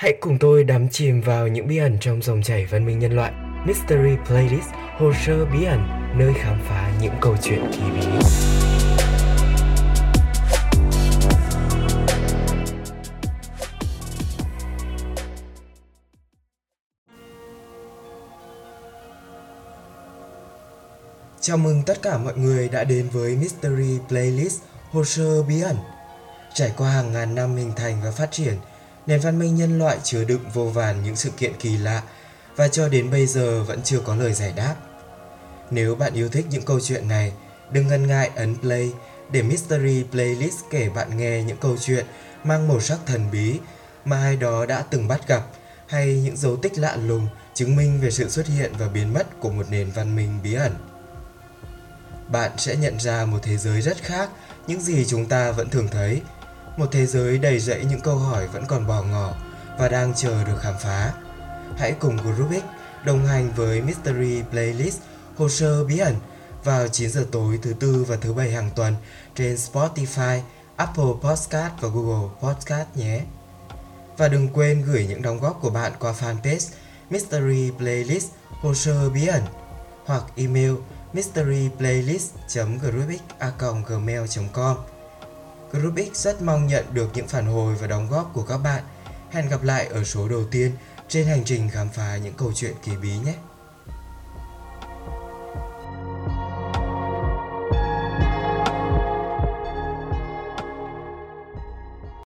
Hãy cùng tôi đắm chìm vào những bí ẩn trong dòng chảy văn minh nhân loại. Mystery Playlist, hồ sơ bí ẩn, nơi khám phá những câu chuyện kỳ bí. Chào mừng tất cả mọi người đã đến với Mystery Playlist, hồ sơ bí ẩn. Trải qua hàng ngàn năm hình thành và phát triển, nền văn minh nhân loại chứa đựng vô vàn những sự kiện kỳ lạ và cho đến bây giờ vẫn chưa có lời giải đáp. Nếu bạn yêu thích những câu chuyện này, đừng ngần ngại ấn play để Mystery Playlist kể bạn nghe những câu chuyện mang màu sắc thần bí mà ai đó đã từng bắt gặp hay những dấu tích lạ lùng chứng minh về sự xuất hiện và biến mất của một nền văn minh bí ẩn. Bạn sẽ nhận ra một thế giới rất khác những gì chúng ta vẫn thường thấy – một thế giới đầy rẫy những câu hỏi vẫn còn bò ngỏ và đang chờ được khám phá. Hãy cùng Group X đồng hành với Mystery Playlist hồ sơ bí ẩn vào 9 giờ tối thứ tư và thứ bảy hàng tuần trên Spotify, Apple Podcast và Google Podcast nhé. Và đừng quên gửi những đóng góp của bạn qua fanpage Mystery Playlist hồ sơ bí ẩn hoặc email mysteryplaylist.groupx.gmail.com Group X rất mong nhận được những phản hồi và đóng góp của các bạn. Hẹn gặp lại ở số đầu tiên trên hành trình khám phá những câu chuyện kỳ bí nhé!